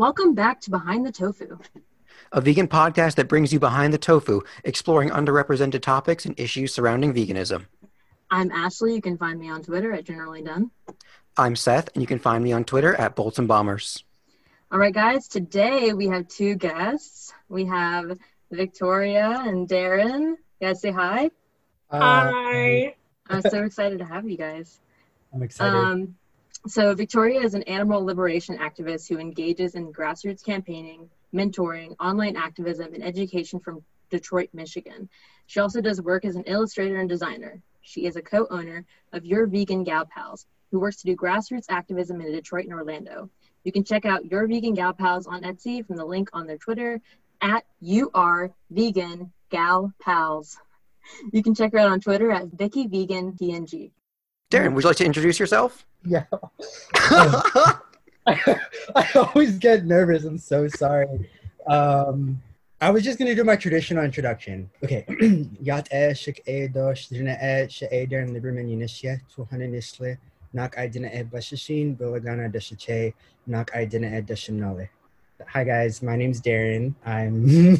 Welcome back to Behind the Tofu, a vegan podcast that brings you behind the tofu, exploring underrepresented topics and issues surrounding veganism. I'm Ashley. You can find me on Twitter at Generally Done. I'm Seth, and you can find me on Twitter at Bolts and Bombers. All right, guys. Today we have two guests. We have Victoria and Darren. You guys say hi. Hi. I'm so excited to have you guys. I'm excited. Um, so Victoria is an animal liberation activist who engages in grassroots campaigning, mentoring, online activism, and education from Detroit, Michigan. She also does work as an illustrator and designer. She is a co-owner of Your Vegan Gal Pals, who works to do grassroots activism in Detroit and Orlando. You can check out Your Vegan Gal Pals on Etsy from the link on their Twitter at You Vegan Gal Pals. You can check her out on Twitter at Vicky Vegan DNG. Darren, would you like to introduce yourself? Yeah. I, always get nervous. I'm so sorry. Um, I was just gonna do my traditional introduction. Okay. Yat e shik e e she e liberman nak I dina e bilagana dashache nak I dina e. Hi guys, my name's Darren. I'm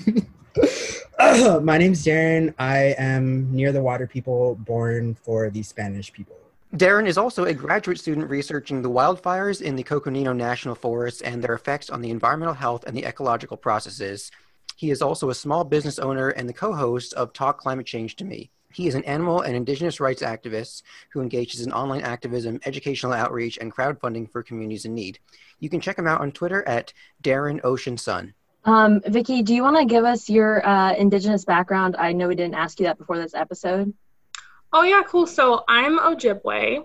my name's Darren. I am near the water people, born for the Spanish people. Darren is also a graduate student researching the wildfires in the Coconino National Forest and their effects on the environmental health and the ecological processes. He is also a small business owner and the co host of Talk Climate Change to Me. He is an animal and indigenous rights activist who engages in online activism, educational outreach, and crowdfunding for communities in need. You can check him out on Twitter at Darren Ocean Sun. Um, Vicky, do you want to give us your uh, indigenous background? I know we didn't ask you that before this episode. Oh, yeah, cool. So I'm Ojibwe,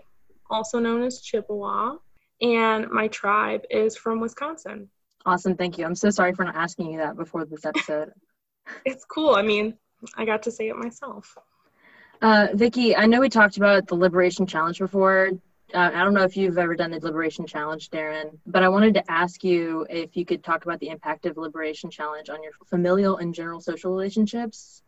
also known as Chippewa, and my tribe is from Wisconsin. Awesome. Thank you. I'm so sorry for not asking you that before this episode. it's cool. I mean, I got to say it myself. Uh, Vicky, I know we talked about the Liberation Challenge before. Uh, I don't know if you've ever done the Liberation Challenge, Darren, but I wanted to ask you if you could talk about the impact of Liberation Challenge on your familial and general social relationships.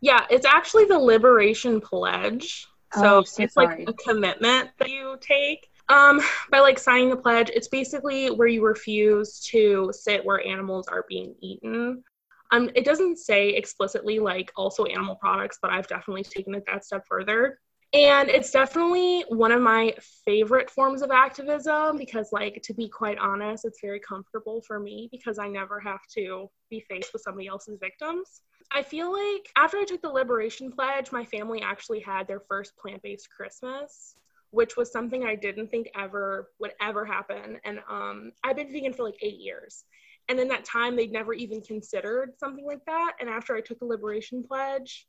Yeah, it's actually the Liberation Pledge. So, oh, so it's sorry. like a commitment that you take. Um, by like signing the pledge, it's basically where you refuse to sit where animals are being eaten. Um, it doesn't say explicitly like also animal products, but I've definitely taken it that step further. And it's definitely one of my favorite forms of activism because, like, to be quite honest, it's very comfortable for me because I never have to be faced with somebody else's victims. I feel like after I took the Liberation Pledge, my family actually had their first plant based Christmas, which was something I didn't think ever would ever happen. And um, I've been vegan for like eight years. And in that time, they'd never even considered something like that. And after I took the Liberation Pledge,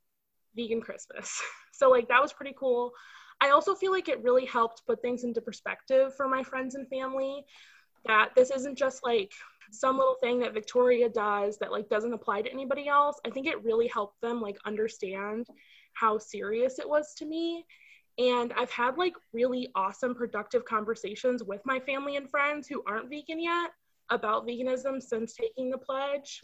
vegan Christmas. So, like, that was pretty cool. I also feel like it really helped put things into perspective for my friends and family that this isn't just like some little thing that Victoria does that like doesn't apply to anybody else. I think it really helped them like understand how serious it was to me. And I've had like really awesome productive conversations with my family and friends who aren't vegan yet about veganism since taking the pledge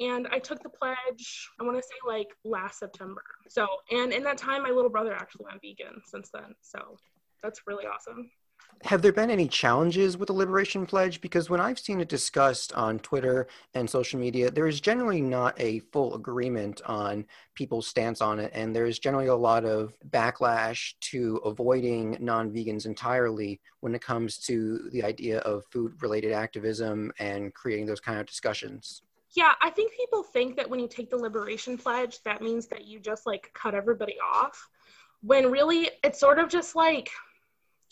and I took the pledge, I want to say like last September. So, and in that time, my little brother actually went vegan since then. So, that's really awesome. Have there been any challenges with the Liberation Pledge? Because when I've seen it discussed on Twitter and social media, there is generally not a full agreement on people's stance on it. And there's generally a lot of backlash to avoiding non vegans entirely when it comes to the idea of food related activism and creating those kind of discussions. Yeah, I think people think that when you take the liberation pledge, that means that you just like cut everybody off. When really it's sort of just like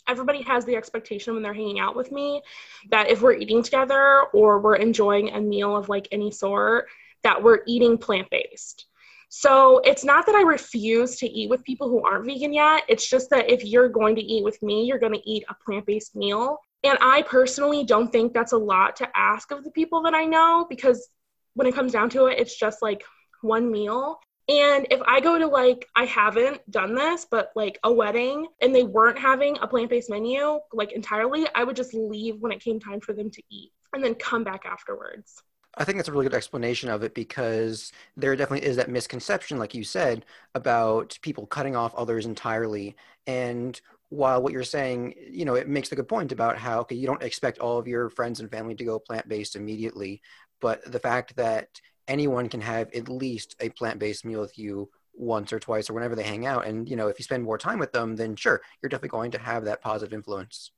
everybody has the expectation when they're hanging out with me that if we're eating together or we're enjoying a meal of like any sort, that we're eating plant based. So it's not that I refuse to eat with people who aren't vegan yet. It's just that if you're going to eat with me, you're going to eat a plant based meal. And I personally don't think that's a lot to ask of the people that I know because when it comes down to it, it's just like one meal. And if I go to like, I haven't done this, but like a wedding and they weren't having a plant based menu like entirely, I would just leave when it came time for them to eat and then come back afterwards. I think that's a really good explanation of it because there definitely is that misconception, like you said, about people cutting off others entirely. And while what you're saying, you know, it makes a good point about how okay, you don't expect all of your friends and family to go plant based immediately, but the fact that anyone can have at least a plant based meal with you once or twice or whenever they hang out, and you know, if you spend more time with them, then sure, you're definitely going to have that positive influence.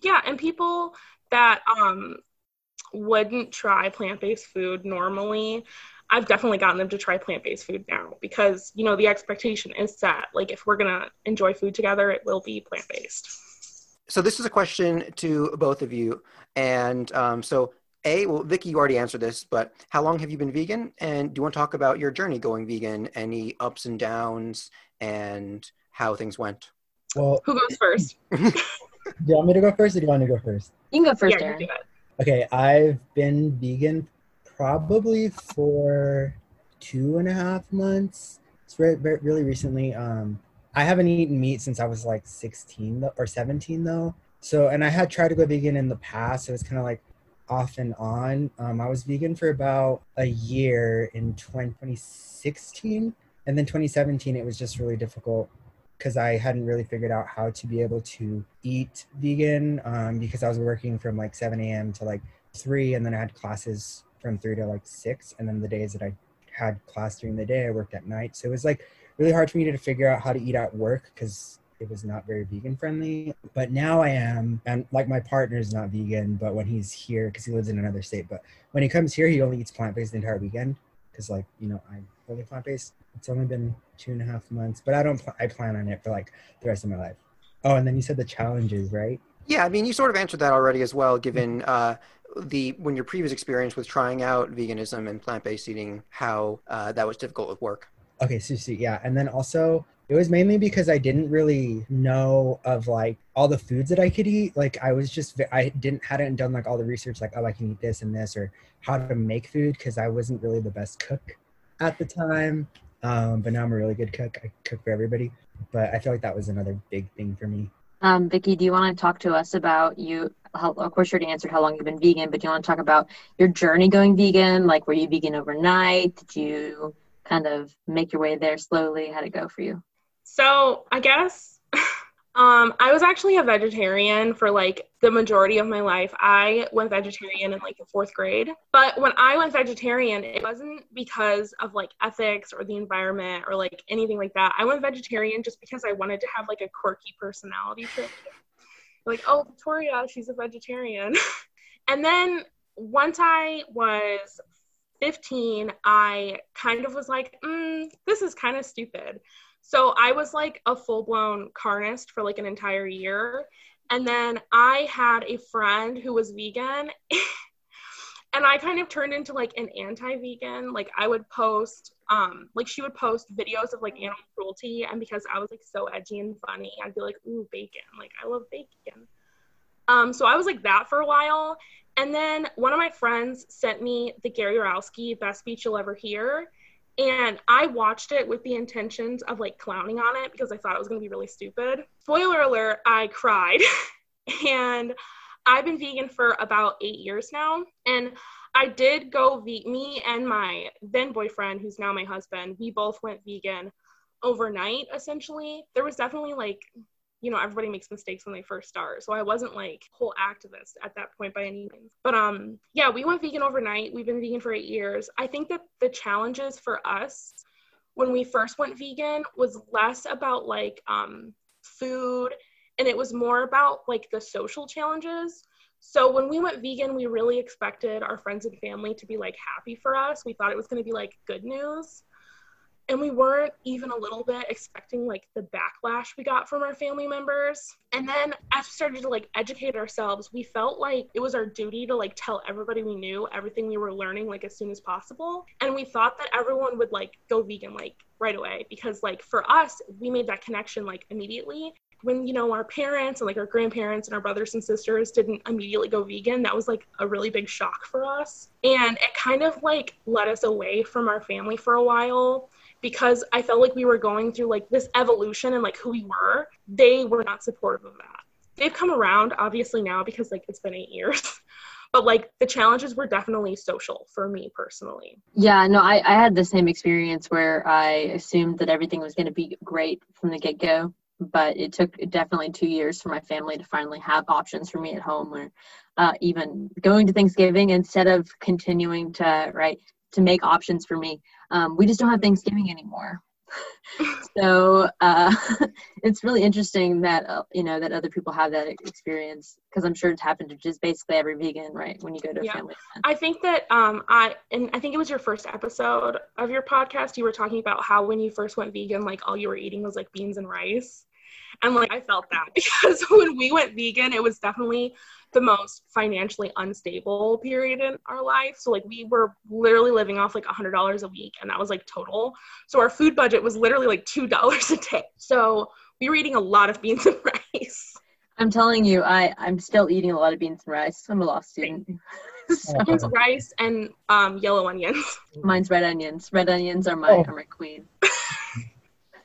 Yeah, and people that um wouldn't try plant based food normally I've definitely gotten them to try plant based food now because, you know, the expectation is set. Like, if we're going to enjoy food together, it will be plant based. So, this is a question to both of you. And um, so, A, well, Vicky, you already answered this, but how long have you been vegan? And do you want to talk about your journey going vegan, any ups and downs, and how things went? Well, who goes first? do you want me to go first or do you want to go first? You can go first, yeah, Okay, I've been vegan probably for two and a half months. It's very, very really recently. Um, I haven't eaten meat since I was like 16 or 17 though. So, and I had tried to go vegan in the past. It was kind of like off and on. Um, I was vegan for about a year in 2016. And then 2017, it was just really difficult because I hadn't really figured out how to be able to eat vegan um, because I was working from like 7 a.m. to like 3 and then I had classes from three to like six, and then the days that I had class during the day, I worked at night. So it was like really hard for me to figure out how to eat at work because it was not very vegan friendly. But now I am, and like my partner is not vegan, but when he's here, because he lives in another state, but when he comes here, he only eats plant based the entire weekend because like you know I'm fully plant based. It's only been two and a half months, but I don't. Pl- I plan on it for like the rest of my life. Oh, and then you said the challenges, right? Yeah, I mean, you sort of answered that already as well, given uh, the when your previous experience with trying out veganism and plant-based eating, how uh, that was difficult with work. Okay, so, so yeah, and then also it was mainly because I didn't really know of like all the foods that I could eat. Like I was just I didn't hadn't done like all the research like oh I can eat this and this or how to make food because I wasn't really the best cook at the time. Um, but now I'm a really good cook. I cook for everybody. But I feel like that was another big thing for me. Um, Vicky, do you want to talk to us about you? How, of course, you already answered how long you've been vegan, but do you want to talk about your journey going vegan? Like, were you vegan overnight? Did you kind of make your way there slowly? How'd it go for you? So, I guess um, I was actually a vegetarian for like the majority of my life. I went vegetarian in like the fourth grade. But when I went vegetarian, it wasn't because of like ethics or the environment or like anything like that. I went vegetarian just because I wanted to have like a quirky personality trait. Like, oh, Victoria, she's a vegetarian. and then once I was 15, I kind of was like, mm, this is kind of stupid. So I was like a full blown carnist for like an entire year. And then I had a friend who was vegan. and I kind of turned into like an anti-vegan. Like I would post, um, like she would post videos of like animal cruelty, and because I was like so edgy and funny, I'd be like, "Ooh, bacon! Like I love bacon." Um, so I was like that for a while, and then one of my friends sent me the Gary Yourofsky "Best Speech You'll Ever Hear," and I watched it with the intentions of like clowning on it because I thought it was going to be really stupid. Spoiler alert, I cried. and I've been vegan for about 8 years now and I did go vegan me and my then boyfriend who's now my husband, we both went vegan overnight essentially. There was definitely like you know everybody makes mistakes when they first start. So i wasn't like whole activist at that point by any means. But um yeah we went vegan overnight. We've been vegan for eight years. I think that the challenges for us when we first went vegan was less about like um food and it was more about like the social challenges. So when we went vegan we really expected our friends and family to be like happy for us. We thought it was going to be like good news and we weren't even a little bit expecting like the backlash we got from our family members. And then as we started to like educate ourselves we felt like it was our duty to like tell everybody we knew everything we were learning like as soon as possible. And we thought that everyone would like go vegan like right away because like for us we made that connection like immediately. When you know our parents and like our grandparents and our brothers and sisters didn't immediately go vegan that was like a really big shock for us. And it kind of like led us away from our family for a while because I felt like we were going through like this evolution and like who we were, they were not supportive of that. They've come around obviously now because like it's been eight years. but like the challenges were definitely social for me personally. Yeah, no, I, I had the same experience where I assumed that everything was going to be great from the get go. but it took definitely two years for my family to finally have options for me at home or uh, even going to Thanksgiving instead of continuing to right to make options for me. Um, we just don't have Thanksgiving anymore. so uh, it's really interesting that uh, you know that other people have that experience because I'm sure it's happened to just basically every vegan, right? When you go to a yeah. family event. I think that um, I and I think it was your first episode of your podcast. You were talking about how when you first went vegan, like all you were eating was like beans and rice, and like I felt that because when we went vegan, it was definitely the most financially unstable period in our life. So like we were literally living off like a hundred dollars a week and that was like total. So our food budget was literally like two dollars a day. So we were eating a lot of beans and rice. I'm telling you, I, I'm still eating a lot of beans and rice. I'm a law student. beans, rice, and um, yellow onions. Mine's red onions. Red onions are my oh. are my queen.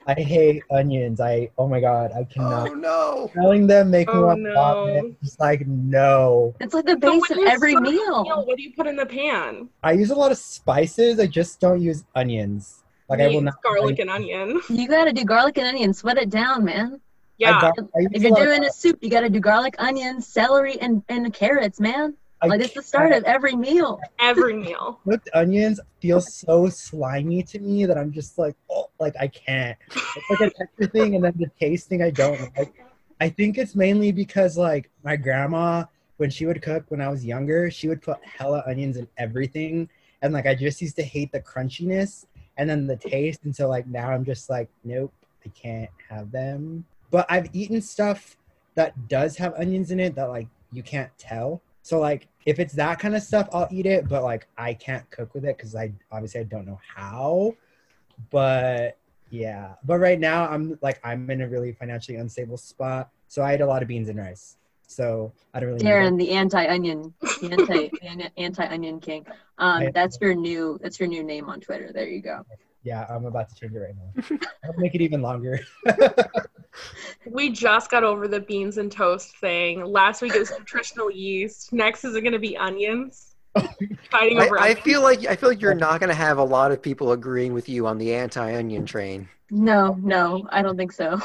I hate onions. I oh my god, I cannot. Oh no! Telling them make me oh, want to vomit. Just like no. It's like the base of every meal. meal. What do you put in the pan? I use a lot of spices. I just don't use onions. Like I will not garlic and onion. You gotta do garlic and onion. Sweat it down, man. Yeah. Gar- if you're doing a soup, you gotta do garlic, onions, celery, and and carrots, man. I like it's the start of every meal. Every meal. Cooked onions feel so slimy to me that I'm just like, oh, like I can't. It's like a texture thing, and then the taste thing I don't like. I think it's mainly because like my grandma, when she would cook when I was younger, she would put hella onions in everything, and like I just used to hate the crunchiness and then the taste, and so like now I'm just like, nope, I can't have them. But I've eaten stuff that does have onions in it that like you can't tell so like if it's that kind of stuff, I'll eat it, but like I can't cook with it because I obviously I don't know how. But yeah. But right now I'm like I'm in a really financially unstable spot. So I ate a lot of beans and rice. So I don't really Darren, the anti-onion, anti anti-onion king. Um, that's your new that's your new name on Twitter. There you go. Yeah, I'm about to change it right now. I'll make it even longer. we just got over the beans and toast thing. Last week it was nutritional yeast. Next is it going to be onions? Fighting over. I, I feel like I feel like you're not going to have a lot of people agreeing with you on the anti-onion train. No, no, I don't think so.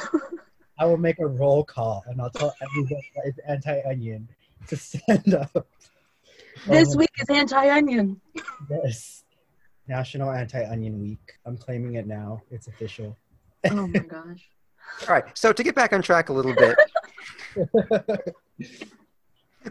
I will make a roll call and I'll tell everyone that is anti-onion to stand up. This um, week is anti-onion. Yes. National Anti-Onion Week. I'm claiming it now. It's official. Oh my gosh. All right. So to get back on track a little bit,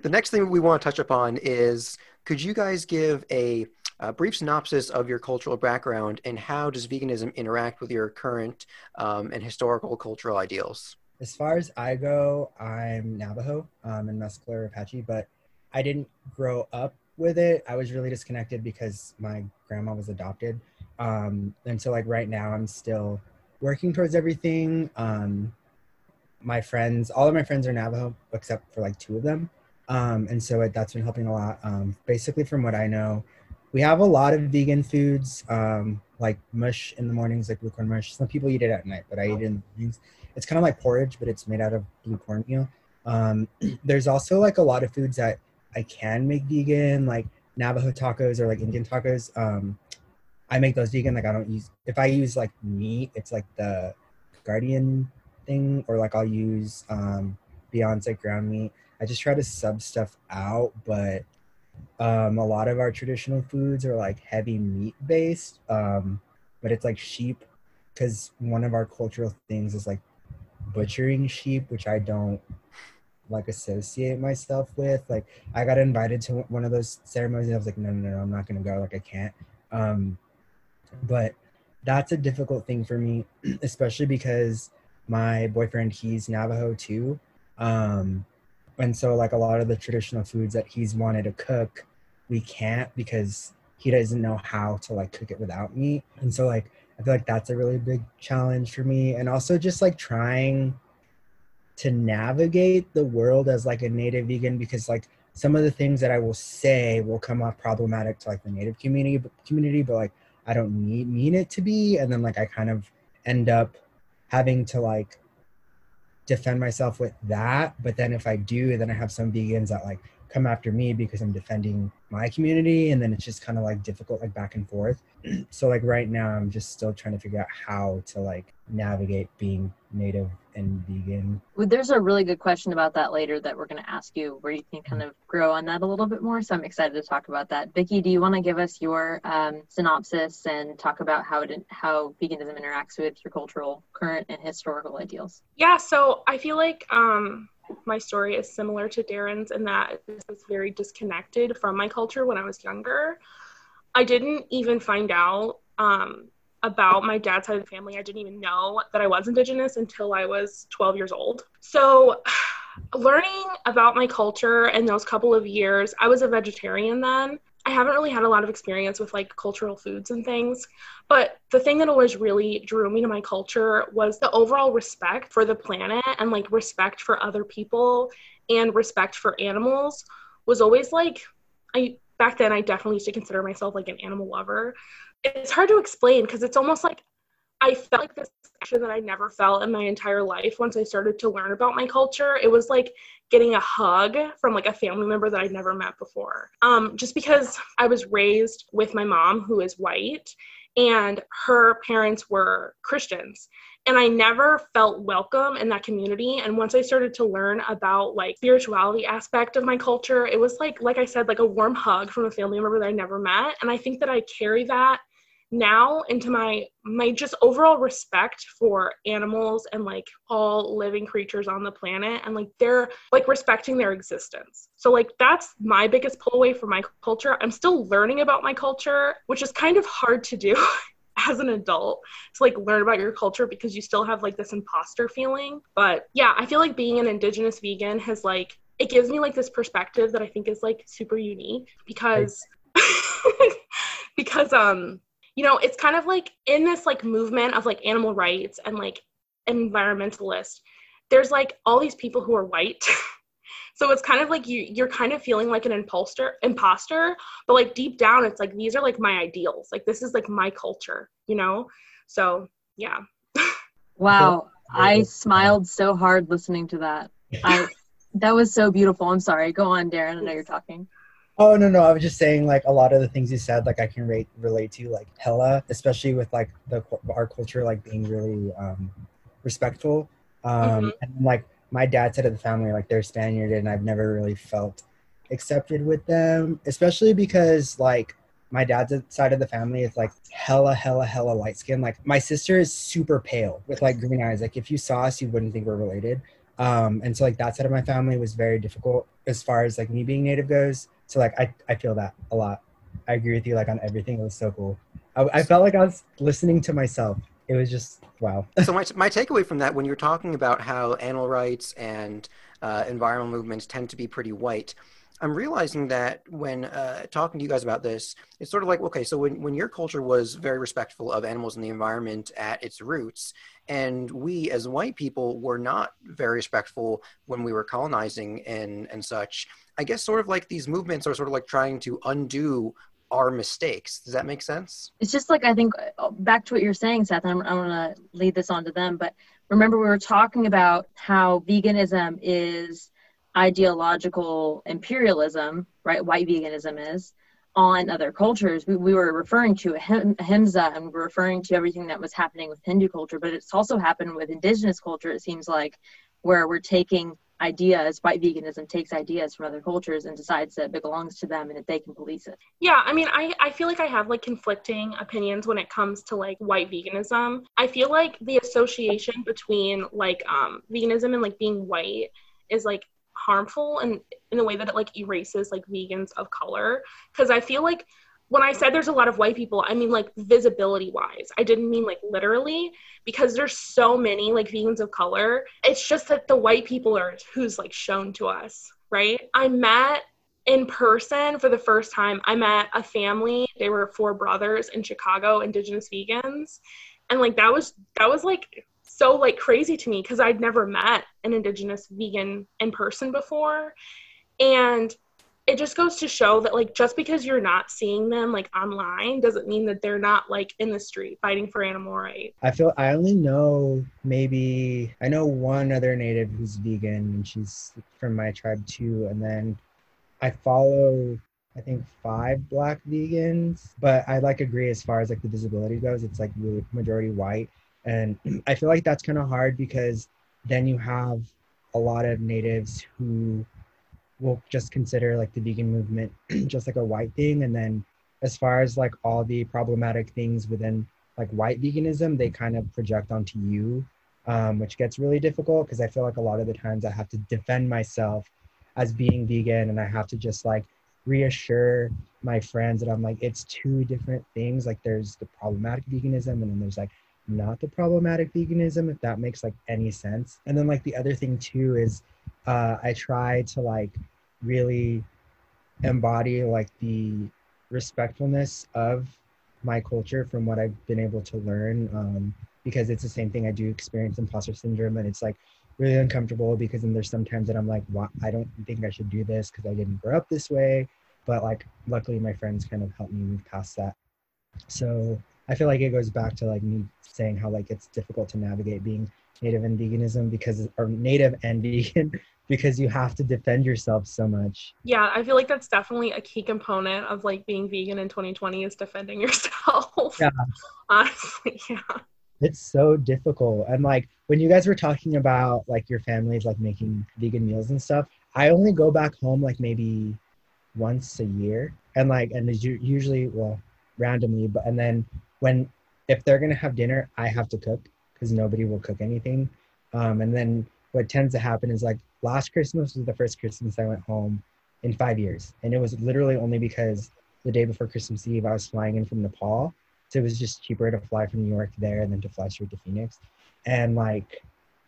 the next thing we want to touch upon is could you guys give a, a, brief synopsis of your cultural background and how does veganism interact with your current um, and historical cultural ideals? As far as I go, I'm Navajo um, and Mescalero Apache, but I didn't grow up with it. I was really disconnected because my grandma was adopted. Um, and so like right now I'm still working towards everything. Um, my friends, all of my friends are Navajo except for like two of them. Um, and so it, that's been helping a lot. Um, basically from what I know, we have a lot of vegan foods, um, like mush in the mornings, like blue corn mush. Some people eat it at night, but I eat it in the mornings. It's kind of like porridge, but it's made out of blue cornmeal. Um, there's also like a lot of foods that I can make vegan, like Navajo tacos or like Indian tacos. Um, I make those vegan. Like I don't use if I use like meat, it's like the Gardein thing, or like I'll use um, Beyond's ground meat. I just try to sub stuff out, but um, a lot of our traditional foods are like heavy meat based. Um, but it's like sheep, because one of our cultural things is like butchering sheep, which I don't like associate myself with. Like I got invited to one of those ceremonies I was like, no, no, no, I'm not gonna go. Like I can't. Um, but that's a difficult thing for me, especially because my boyfriend he's Navajo too. Um, and so like a lot of the traditional foods that he's wanted to cook, we can't because he doesn't know how to like cook it without me. And so like I feel like that's a really big challenge for me. And also just like trying to navigate the world as like a native vegan because like some of the things that I will say will come off problematic to like the native community community, but like I don't need mean it to be, and then like I kind of end up having to like defend myself with that. But then if I do, then I have some vegans that like come after me because I'm defending my community and then it's just kind of like difficult like back and forth. so like right now I'm just still trying to figure out how to like navigate being native and vegan. Well, there's a really good question about that later that we're going to ask you where you can kind of grow on that a little bit more. So I'm excited to talk about that. Vicki, do you want to give us your um, synopsis and talk about how it, how veganism interacts with your cultural, current, and historical ideals? Yeah. So I feel like um, my story is similar to Darren's in that it was very disconnected from my culture when I was younger. I didn't even find out um, about my dad's side of the family. I didn't even know that I was Indigenous until I was 12 years old. So, learning about my culture in those couple of years, I was a vegetarian then. I haven't really had a lot of experience with like cultural foods and things, but the thing that always really drew me to my culture was the overall respect for the planet and like respect for other people and respect for animals was always like I back then I definitely used to consider myself like an animal lover. It's hard to explain because it's almost like I felt like this action that I never felt in my entire life once I started to learn about my culture. It was like getting a hug from like a family member that I'd never met before. Um, just because I was raised with my mom, who is white, and her parents were Christians. And I never felt welcome in that community. And once I started to learn about like spirituality aspect of my culture, it was like, like I said, like a warm hug from a family member that I never met. And I think that I carry that now into my my just overall respect for animals and like all living creatures on the planet and like they're like respecting their existence. So like that's my biggest pull away from my culture. I'm still learning about my culture which is kind of hard to do as an adult to like learn about your culture because you still have like this imposter feeling. But yeah i feel like being an indigenous vegan has like it gives me like this perspective that i think is like super unique because because um you know, it's kind of like in this like movement of like animal rights and like environmentalist, there's like all these people who are white. so it's kind of like you you're kind of feeling like an imposter imposter, but like deep down it's like these are like my ideals. Like this is like my culture, you know? So yeah. wow. I smiled so hard listening to that. I that was so beautiful. I'm sorry. Go on, Darren. I know you're talking. Oh no no, I was just saying like a lot of the things you said like I can rate relate to like hella, especially with like the our culture like being really um, respectful. Um, mm-hmm. And like my dad's side of the family like they're Spaniard and I've never really felt accepted with them, especially because like my dad's side of the family is like hella hella hella light skin. Like my sister is super pale with like green eyes. Like if you saw us, you wouldn't think we're related. Um, and so like that side of my family was very difficult as far as like me being native goes so like I, I feel that a lot. I agree with you like on everything. It was so cool. I, I felt like i was listening to myself. It was just wow. So my, my takeaway from that when you're talking about how animal rights and uh, environmental movements tend to be pretty white I'm realizing that when uh, talking to you guys about this, it's sort of like, okay, so when, when your culture was very respectful of animals and the environment at its roots, and we as white people were not very respectful when we were colonizing and, and such, I guess sort of like these movements are sort of like trying to undo our mistakes. Does that make sense? It's just like I think back to what you're saying, Seth. I'm, I'm going to lead this on to them, but remember we were talking about how veganism is ideological imperialism, right? White veganism is on other cultures. We, we were referring to ahimsa and we were referring to everything that was happening with Hindu culture, but it's also happened with indigenous culture. It seems like where we're taking ideas white veganism takes ideas from other cultures and decides that it belongs to them and that they can police it yeah i mean i i feel like i have like conflicting opinions when it comes to like white veganism i feel like the association between like um veganism and like being white is like harmful and in the way that it like erases like vegans of color because i feel like when I said there's a lot of white people, I mean like visibility wise. I didn't mean like literally because there's so many like vegans of color. It's just that the white people are who's like shown to us, right? I met in person for the first time. I met a family. They were four brothers in Chicago, indigenous vegans. And like that was that was like so like crazy to me because I'd never met an indigenous vegan in person before. And it just goes to show that like just because you're not seeing them like online doesn't mean that they're not like in the street fighting for animal rights. I feel I only know maybe I know one other native who's vegan and she's from my tribe too and then I follow I think five black vegans, but I like agree as far as like the visibility goes, it's like really majority white. And I feel like that's kind of hard because then you have a lot of natives who will just consider like the vegan movement just like a white thing. And then as far as like all the problematic things within like white veganism, they kind of project onto you, um, which gets really difficult because I feel like a lot of the times I have to defend myself as being vegan and I have to just like reassure my friends that I'm like, it's two different things. Like there's the problematic veganism and then there's like not the problematic veganism, if that makes like any sense. And then like the other thing too is uh, I try to like really embody like the respectfulness of my culture from what I've been able to learn. Um, because it's the same thing I do experience imposter syndrome and it's like really uncomfortable because then there's sometimes that I'm like, well, I don't think I should do this because I didn't grow up this way. But like, luckily, my friends kind of helped me move past that. So I feel like it goes back to like me saying how like it's difficult to navigate being native and veganism because or native and vegan because you have to defend yourself so much. Yeah, I feel like that's definitely a key component of like being vegan in 2020 is defending yourself. Yeah. Honestly, yeah. It's so difficult. And like when you guys were talking about like your families like making vegan meals and stuff, I only go back home like maybe once a year. And like and usually well randomly, but and then when if they're gonna have dinner, I have to cook because nobody will cook anything. Um, and then what tends to happen is like last Christmas was the first Christmas I went home in five years. And it was literally only because the day before Christmas Eve, I was flying in from Nepal. So it was just cheaper to fly from New York there then to fly straight to Phoenix. And like,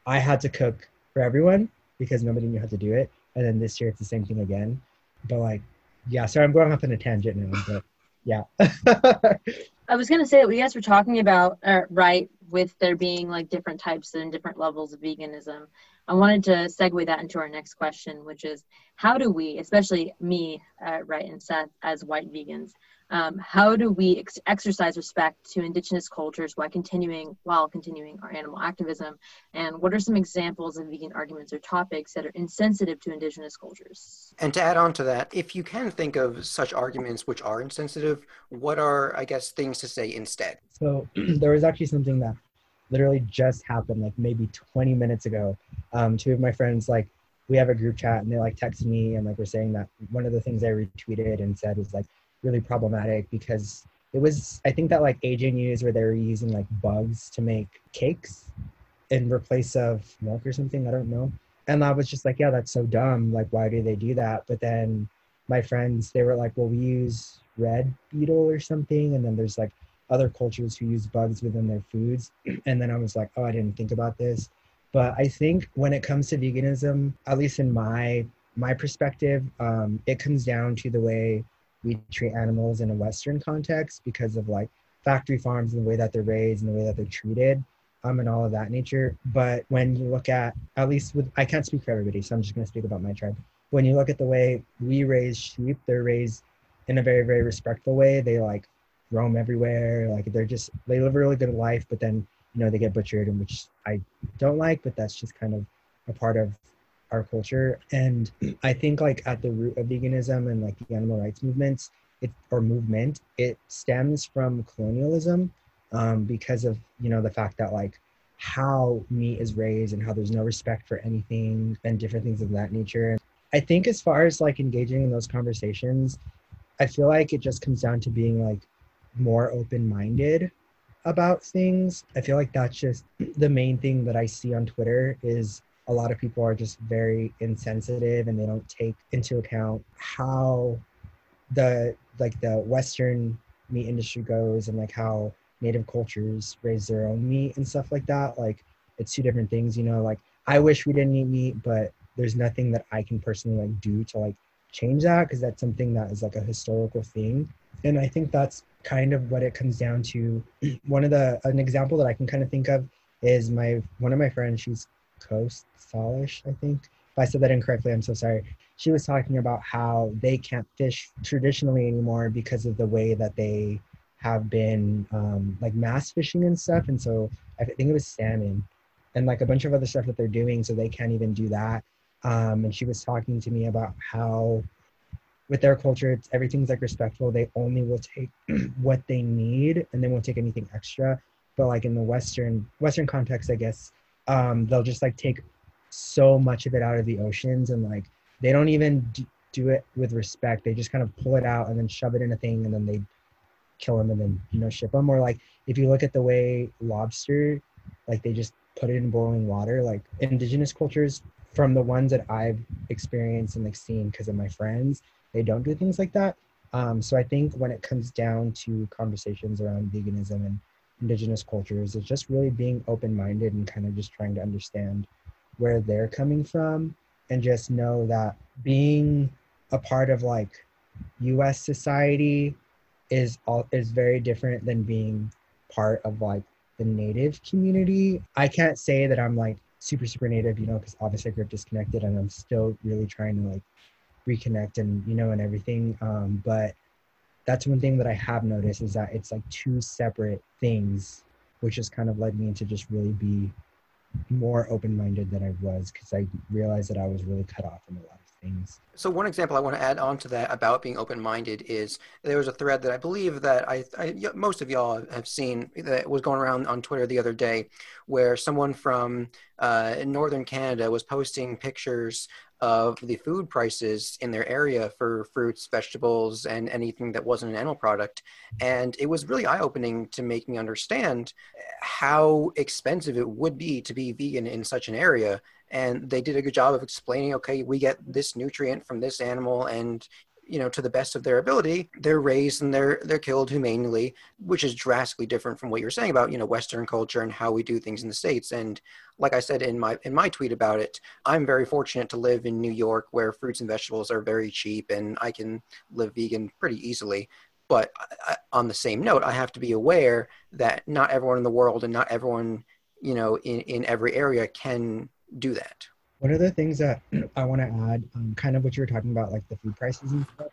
I had to cook for everyone because nobody knew how to do it. And then this year it's the same thing again. But like, yeah, sorry, I'm going off on a tangent now, but yeah. I was gonna say that we guys were talking about, uh, right, with there being like different types and different levels of veganism. I wanted to segue that into our next question, which is how do we, especially me, uh, right, and Seth, as white vegans, um, how do we ex- exercise respect to indigenous cultures while continuing while continuing our animal activism? And what are some examples of vegan arguments or topics that are insensitive to indigenous cultures? And to add on to that, if you can think of such arguments which are insensitive, what are, I guess, things to say instead? So there was actually something that literally just happened like maybe 20 minutes ago. Um, two of my friends like we have a group chat and they like texted me and like we're saying that one of the things I retweeted and said was like really problematic because it was I think that like AJ News where they were using like bugs to make cakes in replace of milk or something. I don't know. And I was just like, yeah, that's so dumb. Like, why do they do that? But then my friends, they were like, well, we use red beetle or something. And then there's like other cultures who use bugs within their foods. And then I was like, oh, I didn't think about this. But I think when it comes to veganism, at least in my my perspective, um, it comes down to the way we treat animals in a Western context because of like factory farms and the way that they're raised and the way that they're treated, um, and all of that nature. But when you look at, at least with, I can't speak for everybody, so I'm just going to speak about my tribe. When you look at the way we raise sheep, they're raised in a very, very respectful way. They like roam everywhere. Like they're just, they live a really good life, but then, you know, they get butchered, and which I don't like, but that's just kind of a part of our culture. And I think like at the root of veganism and like the animal rights movements, it or movement, it stems from colonialism um, because of you know the fact that like how meat is raised and how there's no respect for anything and different things of that nature. And I think as far as like engaging in those conversations, I feel like it just comes down to being like more open-minded about things. I feel like that's just the main thing that I see on Twitter is a lot of people are just very insensitive and they don't take into account how the like the western meat industry goes and like how native cultures raise their own meat and stuff like that. Like it's two different things you know like i wish we didn't eat meat but there's nothing that i can personally like do to like change that because that's something that is like a historical thing. And i think that's kind of what it comes down to. One of the an example that i can kind of think of is my one of my friends she's Coast Salish, I think. If I said that incorrectly, I'm so sorry. She was talking about how they can't fish traditionally anymore because of the way that they have been um, like mass fishing and stuff. And so I think it was salmon and like a bunch of other stuff that they're doing. So they can't even do that. Um, and she was talking to me about how with their culture, it's everything's like respectful. They only will take what they need and they won't take anything extra. But like in the Western Western context, I guess, um, they'll just like take so much of it out of the oceans and like they don't even do it with respect. They just kind of pull it out and then shove it in a thing and then they kill them and then you know ship them. Or like if you look at the way lobster, like they just put it in boiling water. Like indigenous cultures, from the ones that I've experienced and like seen because of my friends, they don't do things like that. Um, so I think when it comes down to conversations around veganism and indigenous cultures, is just really being open-minded and kind of just trying to understand where they're coming from and just know that being a part of like US society is all is very different than being part of like the native community. I can't say that I'm like super super native, you know, because obviously I grew up disconnected and I'm still really trying to like reconnect and you know and everything. Um, but that's one thing that I have noticed is that it's like two separate things, which has kind of led me to just really be more open minded than I was because I realized that I was really cut off from a lot of things. So one example I want to add on to that about being open-minded is there was a thread that I believe that I, I most of y'all have seen that was going around on Twitter the other day, where someone from uh, northern Canada was posting pictures of the food prices in their area for fruits, vegetables, and anything that wasn't an animal product. And it was really eye opening to make me understand how expensive it would be to be vegan in such an area and they did a good job of explaining okay we get this nutrient from this animal and you know to the best of their ability they're raised and they're they're killed humanely which is drastically different from what you're saying about you know western culture and how we do things in the states and like i said in my in my tweet about it i'm very fortunate to live in new york where fruits and vegetables are very cheap and i can live vegan pretty easily but on the same note i have to be aware that not everyone in the world and not everyone you know in in every area can do that. One of the things that I want to add, um, kind of what you were talking about, like the food prices and stuff.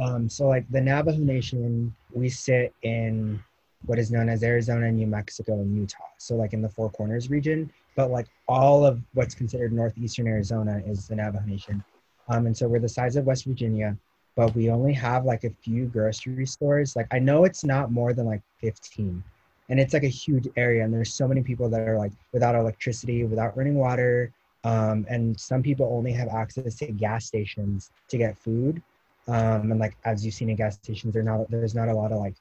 Um, so, like the Navajo Nation, we sit in what is known as Arizona, New Mexico, and Utah. So, like in the Four Corners region, but like all of what's considered northeastern Arizona is the Navajo Nation. Um, and so we're the size of West Virginia, but we only have like a few grocery stores. Like I know it's not more than like 15, and it's like a huge area and there's so many people that are like without electricity without running water um, and some people only have access to gas stations to get food. Um, and like as you've seen in gas stations there's not there's not a lot of like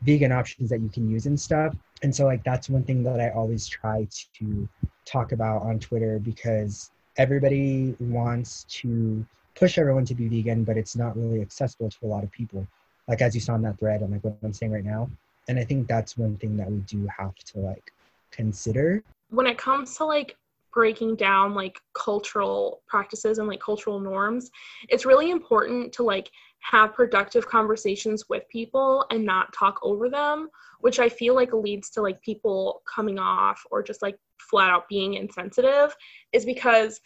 vegan options that you can use and stuff. And so like that's one thing that i always try to talk about on twitter because everybody wants to push everyone to be vegan but it's not really accessible to a lot of people. Like as you saw in that thread and like what i'm saying right now. And i think that's one thing that we do have to like consider. When it comes to like breaking down like cultural practices and like cultural norms it's really important to like have productive conversations with people and not talk over them which i feel like leads to like people coming off or just like flat out being insensitive is because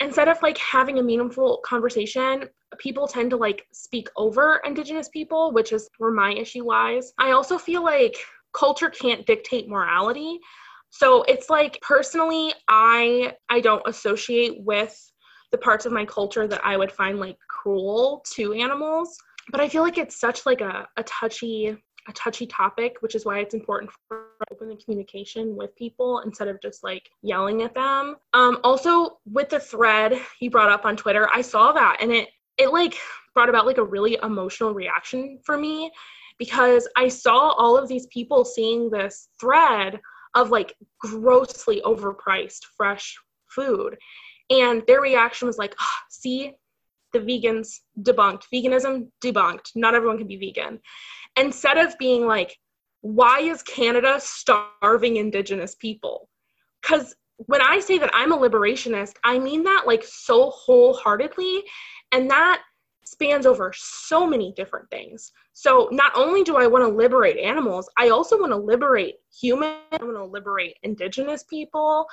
instead of like having a meaningful conversation people tend to like speak over indigenous people which is where my issue lies. I also feel like culture can't dictate morality so it's like personally i i don't associate with the parts of my culture that i would find like cruel to animals but i feel like it's such like a, a touchy a touchy topic, which is why it's important for open the communication with people instead of just like yelling at them. Um, also, with the thread you brought up on Twitter, I saw that and it it like brought about like a really emotional reaction for me because I saw all of these people seeing this thread of like grossly overpriced fresh food. And their reaction was like, oh, see, the vegans debunked. Veganism debunked. Not everyone can be vegan instead of being like, why is Canada starving Indigenous people? Because when I say that I'm a liberationist, I mean that like so wholeheartedly. And that spans over so many different things. So not only do I want to liberate animals, I also want to liberate humans, I want to liberate indigenous people.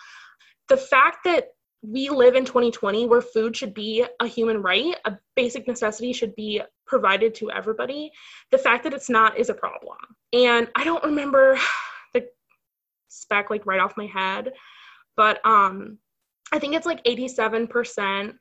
The fact that we live in 2020 where food should be a human right, a basic necessity should be provided to everybody. The fact that it's not is a problem. And I don't remember the spec like right off my head, but um I think it's like 87%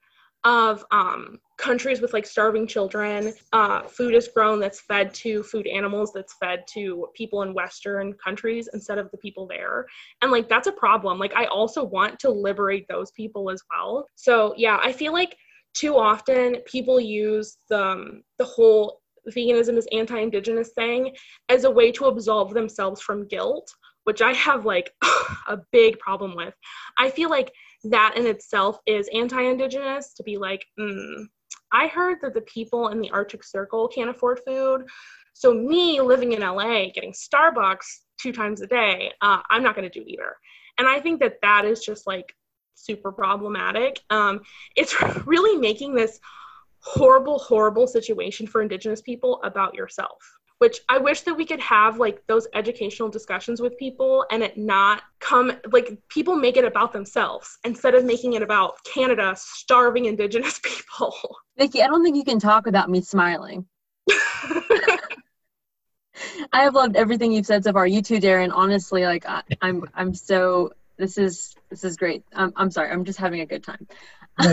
of um countries with like starving children uh, food is grown that's fed to food animals that's fed to people in western countries instead of the people there. And like that's a problem. Like i also want to liberate those people as well. So yeah i feel like too often people use the um, the whole veganism is anti-indigenous thing as a way to absolve themselves from guilt which i have like a big problem with. I feel like that in itself is anti-indigenous to be like mm, i heard that the people in the arctic circle can't afford food. So me living in la getting starbucks two times a day uh, i'm not going to do either. And i think that that is just like super problematic. Um, it's really making this horrible, horrible situation for Indigenous people about yourself. Which I wish that we could have like those educational discussions with people and it not come like people make it about themselves instead of making it about Canada starving Indigenous people. Vicky, I don't think you can talk without me smiling. I have loved everything you've said so far. You too, Darren. Honestly, like I, I'm, I'm so. This is this is great. I'm, I'm sorry. I'm just having a good time.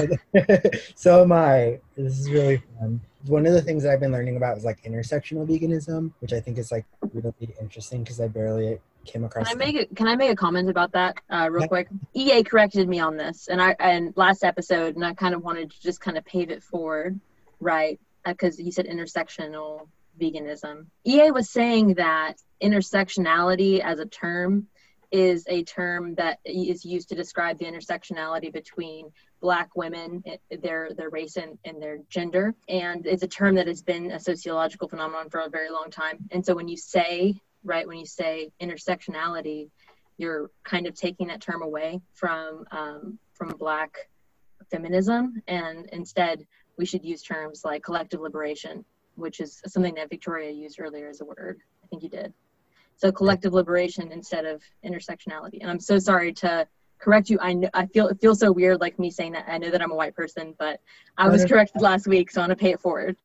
so am I. This is really fun. One of the things I've been learning about is like intersectional veganism, which I think is like really interesting because I barely came across. Can I make a, Can I make a comment about that uh, real yeah. quick? EA corrected me on this, and I and last episode, and I kind of wanted to just kind of pave it forward, right? Because uh, he said intersectional veganism. EA was saying that intersectionality as a term is a term that is used to describe the intersectionality between black women their their race and, and their gender. And it's a term that has been a sociological phenomenon for a very long time. And so when you say right when you say intersectionality you're kind of taking that term away from um, from black feminism. And instead we should use terms like collective liberation which is something that victoria used earlier as a word. I think you did so collective liberation instead of intersectionality and i'm so sorry to correct you. I know, I feel it feels so weird, like me saying that. I know that I'm a white person, but I was no, no, corrected no. last week, so I'm gonna pay it forward.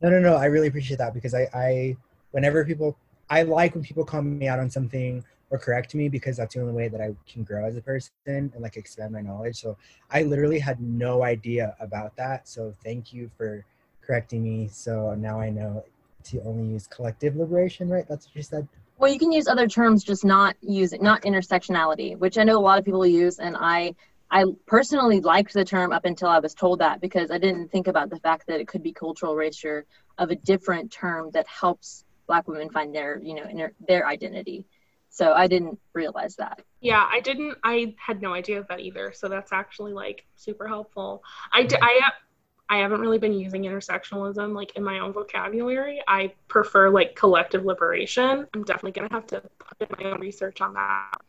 No, no, no. I really appreciate that because I, I, whenever people, I like when people call me out on something or correct me because that's the only way that I can grow as a person and like expand my knowledge. So I literally had no idea about that. So thank you for correcting me. So now I know to only use collective liberation, right? That's what you said. Well, you can use other terms, just not using not intersectionality, which I know a lot of people use, and I I personally liked the term up until I was told that because I didn't think about the fact that it could be cultural erasure of a different term that helps Black women find their you know their, their identity. So I didn't realize that. Yeah, I didn't. I had no idea of that either. So that's actually like super helpful. I, I I haven't really been using intersectionalism like in my own vocabulary. I prefer like collective liberation. I'm definitely gonna have to put my own research on that.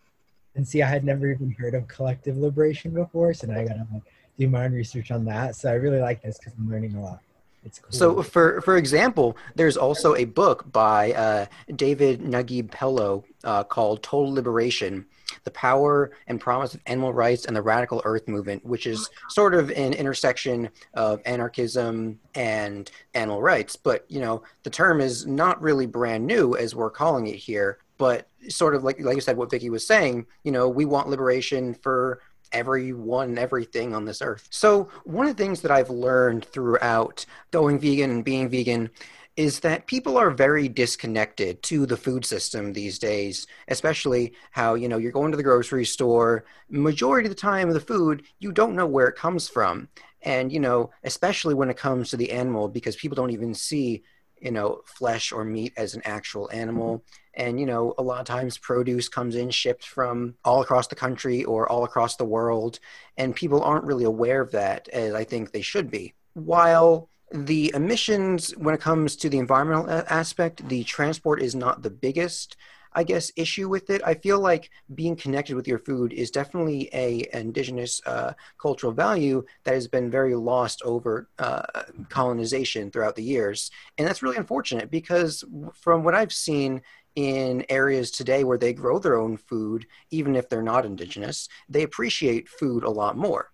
And see, I had never even heard of collective liberation before, so now I gotta like, do my own research on that. So I really like this because I'm learning a lot. Cool. So, for for example, there's also a book by uh, David Naguib Pellow uh, called "Total Liberation: the power and promise of animal rights and the radical earth movement, which is sort of an intersection of anarchism and animal rights. But, you know, the term is not really brand new as we're calling it here, but sort of like, like you said, what Vicky was saying, you know, we want liberation for everyone everything on this earth. So, one of the things that I've learned throughout going vegan and being vegan is that people are very disconnected to the food system these days especially how you know you're going to the grocery store. Majority of the time of the food you don't know where it comes from. And you know especially when it comes to the animal because people don't even see you know flesh or meat as an actual animal and you know a lot of times produce comes in shipped from all across the country or all across the world and people aren't really aware of that as i think they should be. While the emissions when it comes to the environmental aspect the transport is not the biggest i guess issue with it. I feel like being connected with your food is definitely a indigenous uh, cultural value that has been very lost over uh, colonization throughout the years. And that's really unfortunate because from what i've seen in areas today where they grow their own food even if they're not indigenous they appreciate food a lot more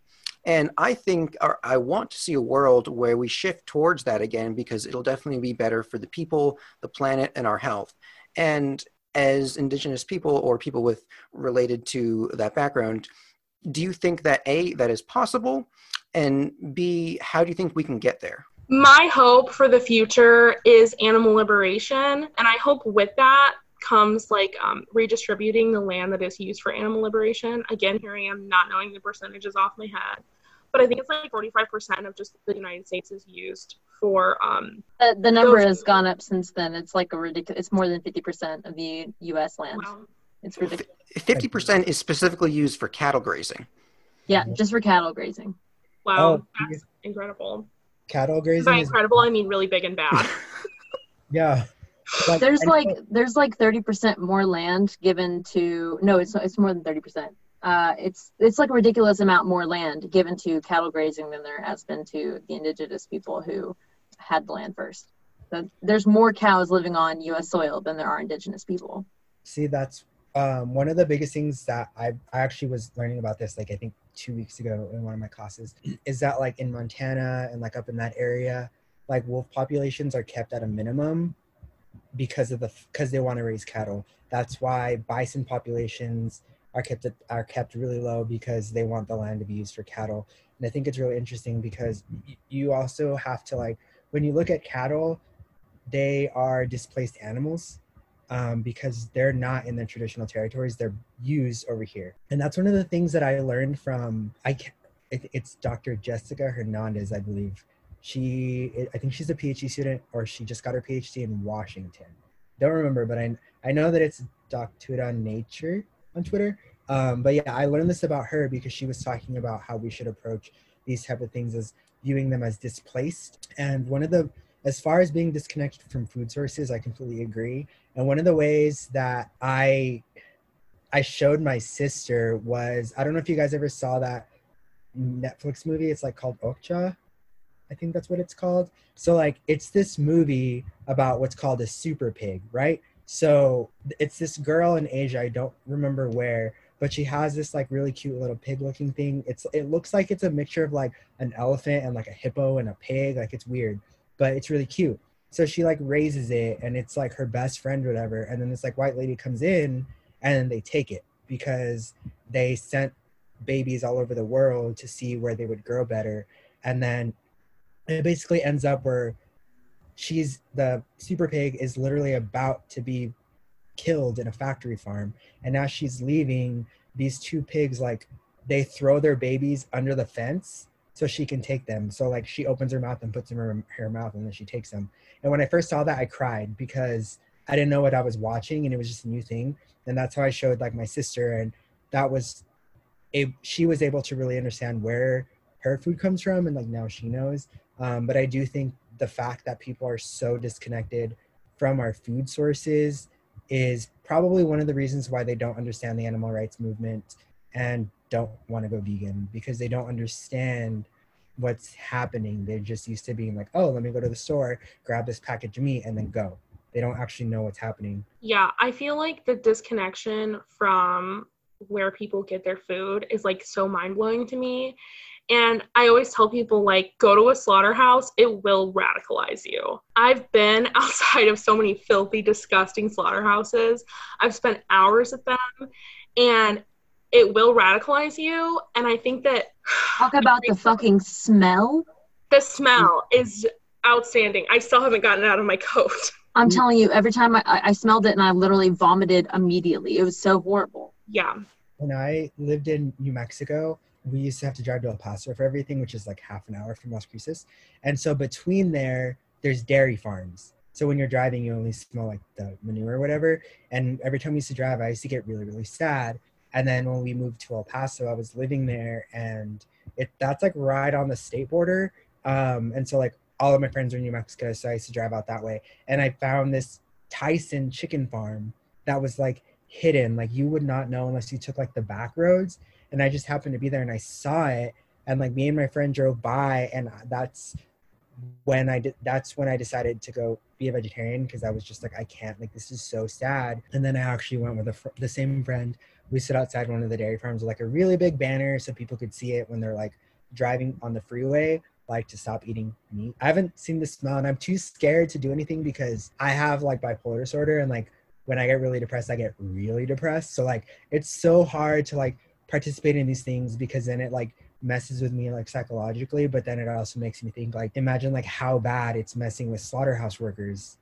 and I think, or I want to see a world where we shift towards that again because it'll definitely be better for the people, the planet, and our health. And as Indigenous people or people with related to that background, do you think that A, that is possible? And B, how do you think we can get there? My hope for the future is animal liberation, and I hope with that comes like um, redistributing the land that is used for animal liberation. Again, here I am not knowing the percentages off my head, but I think it's like 45% of just the United States is used for. Um, the, the number has gone up since then. It's like a ridiculous. It's more than 50% of the U.S. land. Wow. It's ridiculous. 50% is specifically used for cattle grazing. Yeah, just for cattle grazing. Wow, oh, that's incredible. Cattle grazing. By incredible, I mean really big and bad. yeah. But there's like there's like 30% more land given to no it's it's more than 30% uh, it's it's like a ridiculous amount more land given to cattle grazing than there has been to the indigenous people who had the land first. So there's more cows living on U.S. soil than there are indigenous people. See, that's um, one of the biggest things that I, I actually was learning about this, like I think two weeks ago in one of my classes, is that like in Montana and like up in that area, like wolf populations are kept at a minimum because of the because they want to raise cattle. That's why bison populations are kept are kept really low because they want the land to be used for cattle. And I think it's really interesting because you also have to like when you look at cattle, they are displaced animals um, because they're not in the traditional territories. They're used over here, and that's one of the things that I learned from I. can It's Dr. Jessica Hernandez, I believe. She, I think she's a PhD student, or she just got her PhD in Washington. Don't remember, but I I know that it's Doctora Nature on Twitter. Um, but yeah, I learned this about her because she was talking about how we should approach these type of things as viewing them as displaced. And one of the, as far as being disconnected from food sources, I completely agree. And one of the ways that I, I showed my sister was, I don't know if you guys ever saw that Netflix movie. It's like called Okja. I think that's what it's called. So like it's this movie about what's called a super pig, right? So it's this girl in Asia, I don't remember where, but she has this like really cute little pig looking thing. It's it looks like it's a mixture of like an elephant and like a hippo and a pig. Like it's weird, but it's really cute. So she like raises it and it's like her best friend, whatever. And then this like white lady comes in and they take it because they sent babies all over the world to see where they would grow better. And then it basically ends up where she's the super pig is literally about to be killed in a factory farm and as she's leaving these two pigs like they throw their babies under the fence so she can take them. So like she opens her mouth and puts them in her, her mouth and then she takes them. And when i first saw that i cried because i didn't know what i was watching and it was just a new thing. And that's how i showed like my sister and that was it she was able to really understand where her food comes from and like now she knows. Um, but i do think the fact that people are so disconnected from our food sources is probably one of the reasons why they don't understand the animal rights movement and don't want to go vegan because they don't understand what's happening. They're just used to being like, oh, let me go to the store, grab this package of meat, and then go. They don't actually know what's happening. Yeah, I feel like the disconnection from where people get their food is like so mind blowing to me. And I always tell people, like, go to a slaughterhouse, it will radicalize you. I've been outside of so many filthy, disgusting slaughterhouses. I've spent hours at them, and it will radicalize you. And I think that. Talk about the fucking smell. The smell is outstanding. I still haven't gotten it out of my coat. I'm telling you, every time I, I smelled it and I literally vomited immediately. It was so horrible. Yeah. When I lived in New Mexico, we used to have to drive to El Paso for everything, which is like half an hour from Las Cruces. And so between there, there's dairy farms. So when you're driving, you only smell like the manure or whatever. And every time we used to drive, I used to get really, really sad. And then when we moved to El Paso, I was living there, and it that's like right on the state border. Um, and so like all of my friends are in New Mexico, so I used to drive out that way. And I found this Tyson chicken farm that was like hidden, like you would not know unless you took like the back roads and I just happened to be there and I saw it and like me and my friend drove by and that's when I did that's when I decided to go be a vegetarian because I was just like I can't like this is so sad. And then I actually went with fr- the same friend. We sit outside one of the dairy farms with like a really big banner so people could see it when they're like driving on the freeway like to stop eating meat. I haven't seen the smell and I'm too scared to do anything because I have like bipolar disorder and like when I get really depressed I get really depressed. So like it's so hard to like participate in these things because then it like messes with me like psychologically but then it also makes me think like imagine like how bad it's messing with slaughterhouse workers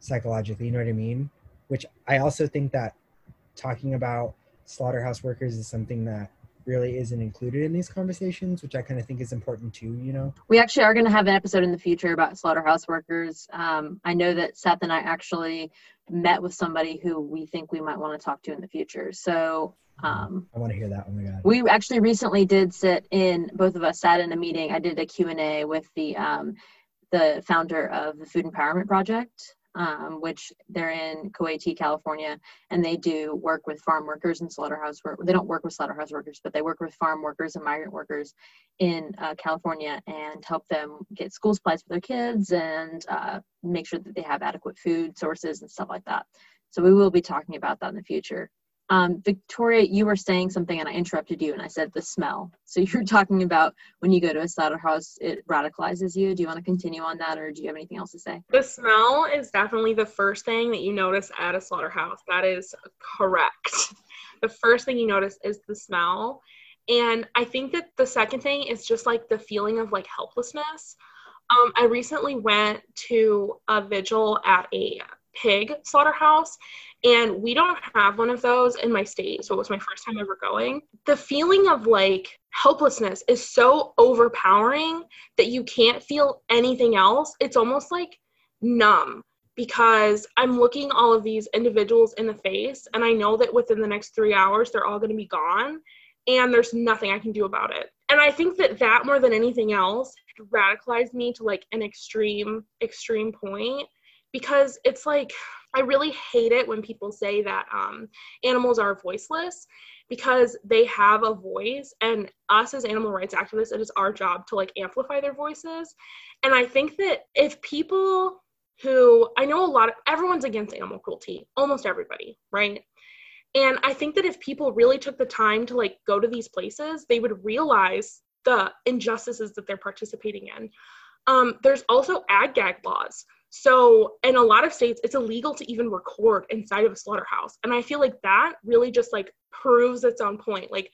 psychologically you know what i mean which i also think that talking about slaughterhouse workers is something that really isn't included in these conversations, which I kind of think is important too, you know? We actually are going to have an episode in the future about slaughterhouse workers. Um, I know that Seth and I actually met with somebody who we think we might want to talk to in the future. So um, I want to hear that. Oh my God. We actually recently did sit in, both of us sat in a meeting. I did a Q&A with the, um, the founder of the Food Empowerment Project um, which they're in Cotati, California, and they do work with farm workers and slaughterhouse work. They don't work with slaughterhouse workers, but they work with farm workers and migrant workers in uh, California and help them get school supplies for their kids and uh, make sure that they have adequate food sources and stuff like that. So we will be talking about that in the future. Um, Victoria, you were saying something and I interrupted you and I said the smell. So you're talking about when you go to a slaughterhouse, it radicalizes you. Do you want to continue on that or do you have anything else to say? The smell is definitely the first thing that you notice at a slaughterhouse. That is correct. the first thing you notice is the smell. And I think that the second thing is just like the feeling of like helplessness. Um, I recently went to a vigil at a pig slaughterhouse and we don't have one of those in my state so it was my first time ever going. The feeling of like helplessness is so overpowering that you can't feel anything else. It's almost like numb because i'm looking all of these individuals in the face and i know that within the next 3 hours they're all going to be gone and there's nothing i can do about it. And i think that that more than anything else radicalized me to like an extreme extreme point because it's like I really hate it when people say that um, animals are voiceless because they have a voice and us as animal rights activists it is our job to like amplify their voices. And i think that if people who i know a lot of everyone's against animal cruelty almost everybody right? And i think that if people really took the time to like go to these places they would realize the injustices that they're participating in. Um, there's also ag gag laws so, in a lot of states, it's illegal to even record inside of a slaughterhouse. And I feel like that really just like proves its own point. Like,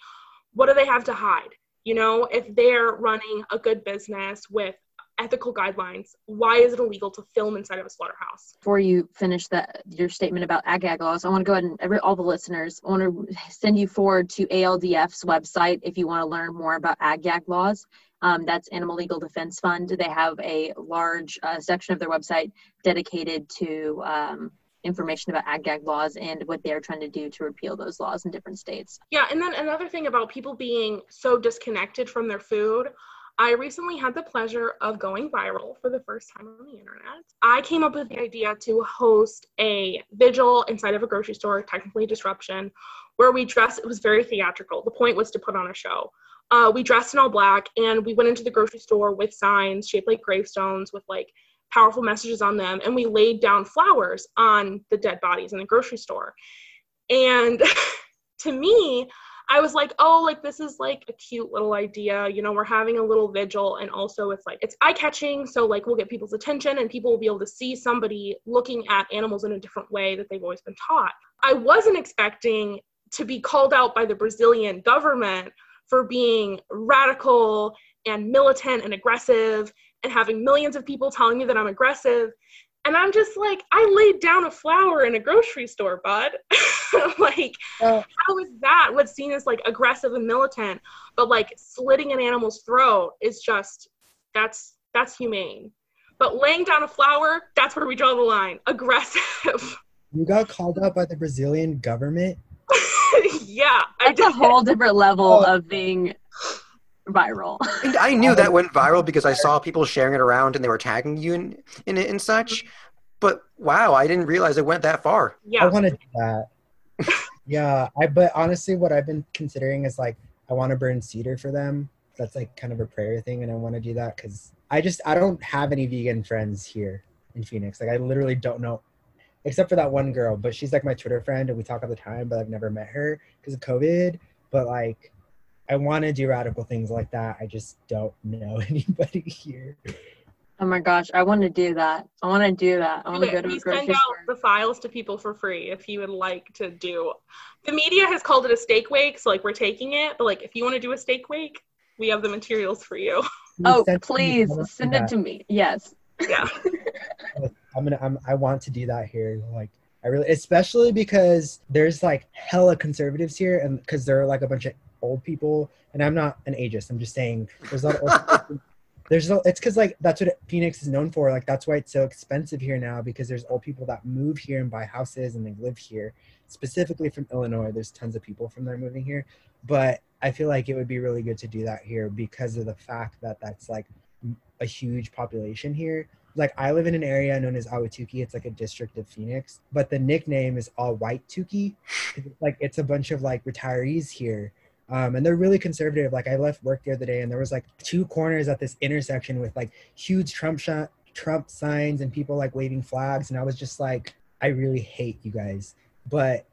what do they have to hide? You know, if they're running a good business with ethical guidelines, why is it illegal to film inside of a slaughterhouse? Before you finish that your statement about ag gag laws, I want to go ahead and every, all the listeners, I want to send you forward to ALDF's website if you want to learn more about ag gag laws. Um, that's Animal Legal Defense Fund. They have a large uh, section of their website dedicated to um, information about ag gag laws and what they're trying to do to repeal those laws in different states. Yeah, and then another thing about people being so disconnected from their food. I recently had the pleasure of going viral for the first time on the internet. I came up with the idea to host a vigil inside of a grocery store, technically disruption, where we dressed, It was very theatrical. The point was to put on a show uh, we dressed in all black and we went into the grocery store with signs shaped like gravestones with like powerful messages on them and we laid down flowers on the dead bodies in the grocery store. And to me i was like oh like this is like a cute little idea. You know we're having a little vigil and also it's like it's eye catching so like we'll get people's attention and people will be able to see somebody looking at animals in a different way that they've always been taught. I wasn't expecting to be called out by the brazilian government for being radical and militant and aggressive and having millions of people telling me that I'm aggressive. And I'm just like, I laid down a flower in a grocery store, bud. like, uh, how is that what's seen as like aggressive and militant? But like slitting an animal's throat is just, that's, that's humane. But laying down a flower, that's where we draw the line. Aggressive. You got called out by the Brazilian government yeah, it's a whole different level oh. of being viral. And I knew that went viral because I saw people sharing it around and they were tagging you in, in it and such. But wow, I didn't realize it went that far. Yeah, I want to do that. yeah, I. But honestly, what I've been considering is like I want to burn cedar for them. That's like kind of a prayer thing, and I want to do that because I just I don't have any vegan friends here in Phoenix. Like I literally don't know except for that one girl. But she's like my Twitter friend, and we talk all the time. But I've never met her because of COVID. But like, I want to do radical things like that. I just don't know anybody here. Oh my gosh, I want to do that. I want to do that. I want to go to we send out store. the files to people for free if you would like to do. The media has called it a steak wake, so like we're taking it. But like, if you want to do a steak wake, we have the materials for you. Oh, please send it to me. Yes. Yeah. I'm gonna. I'm, I want to do that here. Like, I really, especially because there's like hella conservatives here, and because there are like a bunch of old people, and I'm not an ageist. I'm just saying there's a lot of old there's no it's because like that's what phoenix is known for like that's why it's so expensive here now because there's old people that move here and buy houses and they live here specifically from illinois there's tons of people from there moving here but i feel like it would be really good to do that here because of the fact that that's like a huge population here like i live in an area known as ahwatukee it's like a district of phoenix but the nickname is all white Tuki. like it's a bunch of like retirees here um, and they're really conservative. Like I left work the other day, and there was like two corners at this intersection with like huge Trump shot, Trump signs and people like waving flags, and I was just like, I really hate you guys, but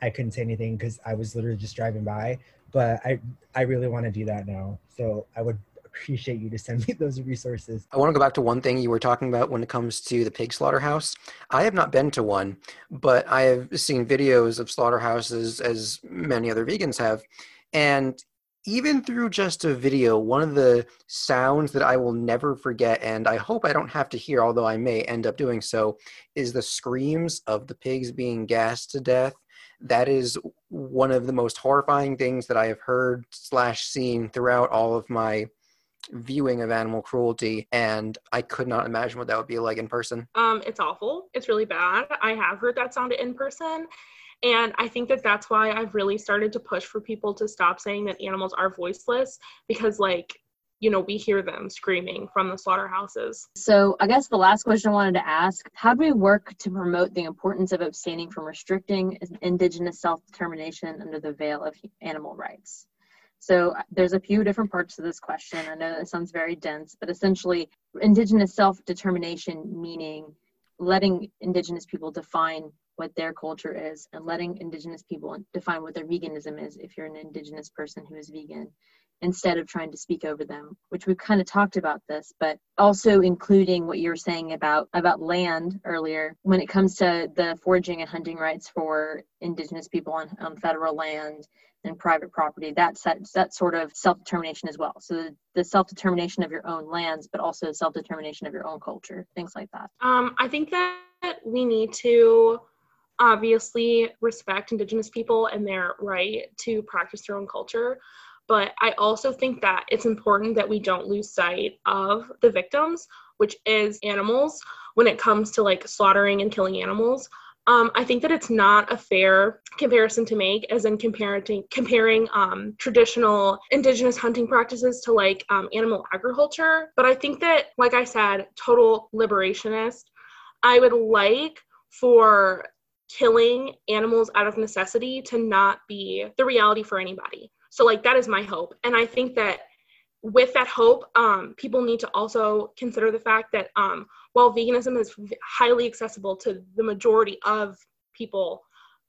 I couldn't say anything because I was literally just driving by. But I I really want to do that now, so I would appreciate you to send me those resources. I want to go back to one thing you were talking about when it comes to the pig slaughterhouse. I have not been to one, but I have seen videos of slaughterhouses as many other vegans have. And even through just a video, one of the sounds that I will never forget, and I hope I don't have to hear, although I may end up doing so, is the screams of the pigs being gassed to death. That is one of the most horrifying things that I have heard slash seen throughout all of my viewing of animal cruelty and i could not imagine what that would be like in person um it's awful it's really bad i have heard that sound in person and I think that that's why I've really started to push for people to stop saying that animals are voiceless because, like, you know, we hear them screaming from the slaughterhouses. So, I guess the last question I wanted to ask how do we work to promote the importance of abstaining from restricting Indigenous self determination under the veil of animal rights? So uh, there's a few different parts to this question. I know that sounds very dense, but essentially, indigenous self-determination meaning letting indigenous people define what their culture is and letting indigenous people define what their veganism is if you're an indigenous person who is vegan instead of trying to speak over them which we've kind of talked about this but also including what you were saying about about land earlier when it comes to the foraging and hunting rights for indigenous people on, on federal land and private property that, that sort of self-determination as well. So the, the self-determination of your own lands but also self-determination of your own culture things like that. Um, i think that we need to obviously respect indigenous people and their right to practice their own culture. But i also think that it's important that we don't lose sight of the victims which is animals when it comes to like slaughtering and killing animals um, I think that it's not a fair comparison to make, as in comparing comparing um, traditional indigenous hunting practices to like um, animal agriculture. But I think that, like I said, total liberationist. I would like for killing animals out of necessity to not be the reality for anybody. So like that is my hope. And I think that with that hope, um, people need to also consider the fact that um, while veganism is highly accessible to the majority of people,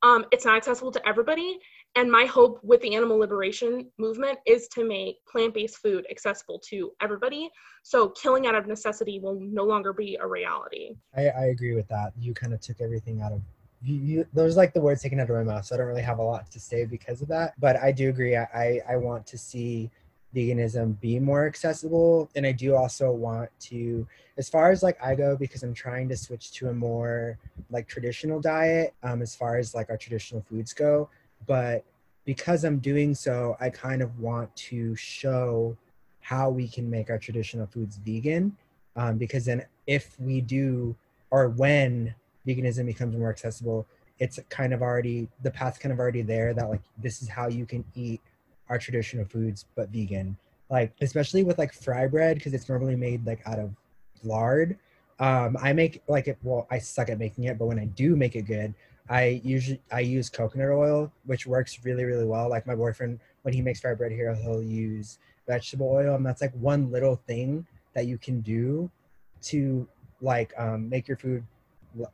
um, it's not accessible to everybody. And my hope with the animal liberation movement is to make plant based food accessible to everybody. So killing out of necessity will no longer be a reality. I, I agree with that. You kind of took everything out of you, you, those like the words taken out of my mouth, so I don't really have a lot to say because of that. But I do agree. I, I want to see veganism be more accessible, and I do also want to, as far as like I go, because I'm trying to switch to a more like traditional diet, um, as far as like our traditional foods go. But because I'm doing so, I kind of want to show how we can make our traditional foods vegan, um, because then if we do or when veganism becomes more accessible, it's kind of already the path's kind of already there that like this is how you can eat our traditional foods but vegan. Like especially with like fry bread because it's normally made like out of lard. Um, I make like it. Well, I suck at making it, but when I do make it good, I usually I use coconut oil, which works really really well. Like my boyfriend, when he makes fry bread here, he'll use vegetable oil, and that's like one little thing that you can do to like um, make your food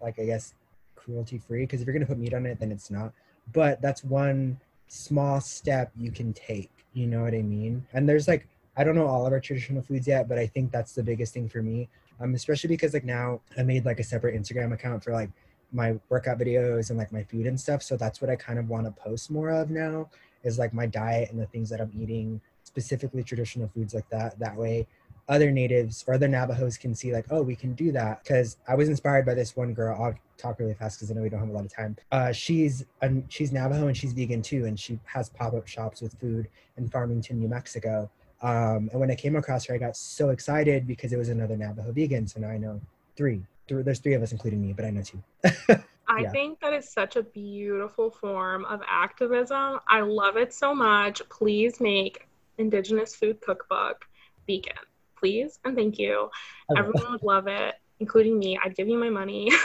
like I guess cruelty free because if you're gonna put meat on it, then it's not. But that's one small step you can take. You know what I mean? And there's like I don't know all of our traditional foods yet, but I think that's the biggest thing for me. Um, especially because like now I made like a separate Instagram account for like my workout videos and like my food and stuff. So that's what I kind of want to post more of now is like my diet and the things that I'm eating specifically traditional foods like that. That way, other natives or other Navajos can see like, oh, we can do that. Because I was inspired by this one girl. I'll talk really fast because I know we don't have a lot of time. Uh, she's um, she's Navajo and she's vegan too, and she has pop up shops with food in Farmington, New Mexico. Um, and when I came across her, I got so excited because it was another Navajo vegan. So now I know three. There's three of us, including me, but I know two. I yeah. think that is such a beautiful form of activism. I love it so much. Please make Indigenous food cookbook vegan please and thank you. Oh. Everyone would love it, including me. I'd give you my money.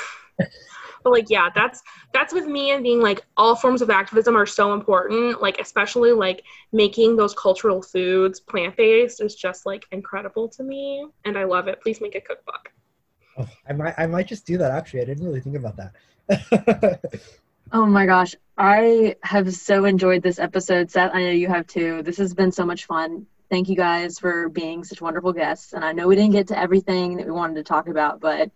but like yeah that's that's with me and being like all forms of activism are so important like especially like making those cultural foods plant-based is just like incredible to me and i love it. Please make a cookbook. Oh, i might i might just do that actually. I didn't really think about that. Oh my gosh. I have so enjoyed this episode. Seth i know you have too. This has been so much fun thank you guys for being such wonderful guests. And I know we didn't get to everything that we wanted to talk about, but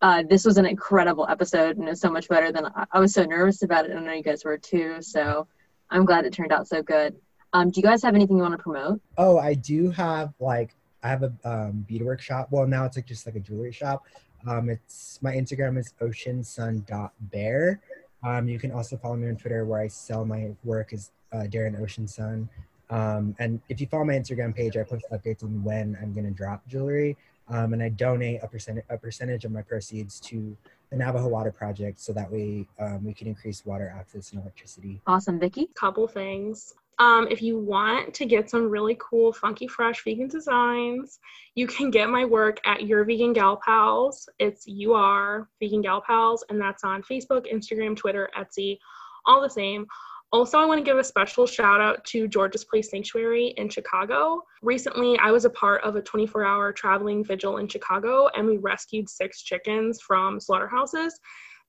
uh, this was an incredible episode and it's so much better than I, I, was so nervous about it. And I know you guys were too. So I'm glad it turned out so good. Um, do you guys have anything you want to promote? Oh, I do have like, I have a um, beadwork shop. Well, now it's like just like a jewelry shop. Um, it's my Instagram is oceansun.bear. Um, you can also follow me on Twitter where I sell my work as uh, Darren Ocean Sun. Um, and if you follow my Instagram page, I post updates on when I'm going to drop jewelry. Um, and I donate a percentage a percentage of my proceeds to the Navajo Water Project, so that way um, we can increase water access and electricity. Awesome, Vicky. Couple things. Um, if you want to get some really cool, funky, fresh vegan designs, you can get my work at Your Vegan Gal Pals. It's you are Vegan Gal Pals, and that's on Facebook, Instagram, Twitter, Etsy, all the same. Also, I want to give a special shout out to George's Place Sanctuary in Chicago. Recently, I was a part of a 24 hour traveling vigil in Chicago, and we rescued six chickens from slaughterhouses.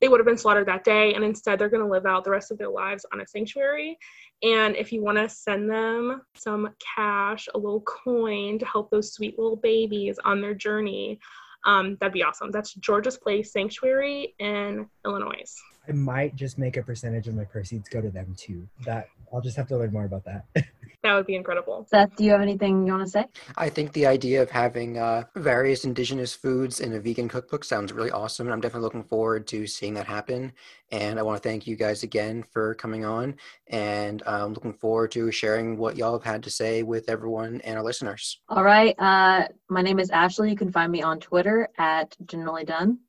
They would have been slaughtered that day, and instead, they're going to live out the rest of their lives on a sanctuary. And if you want to send them some cash, a little coin to help those sweet little babies on their journey, um, that'd be awesome. That's George's Place Sanctuary in Illinois. I might just make a percentage of my proceeds go to them too. That I'll just have to learn more about that. that would be incredible. Seth, do you have anything you want to say? I think the idea of having uh, various indigenous foods in a vegan cookbook sounds really awesome. And I'm definitely looking forward to seeing that happen. And I want to thank you guys again for coming on. And I'm looking forward to sharing what y'all have had to say with everyone and our listeners. All right. Uh, my name is Ashley. You can find me on Twitter at Generally Done.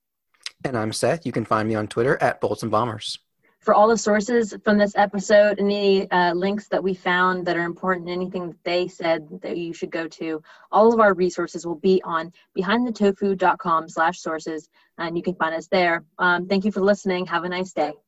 And I'm Seth. You can find me on Twitter at Bolts and Bombers. For all the sources from this episode, any uh, links that we found that are important, anything that they said that you should go to, all of our resources will be on behindthetofu.com slash sources, and you can find us there. Um, thank you for listening. Have a nice day.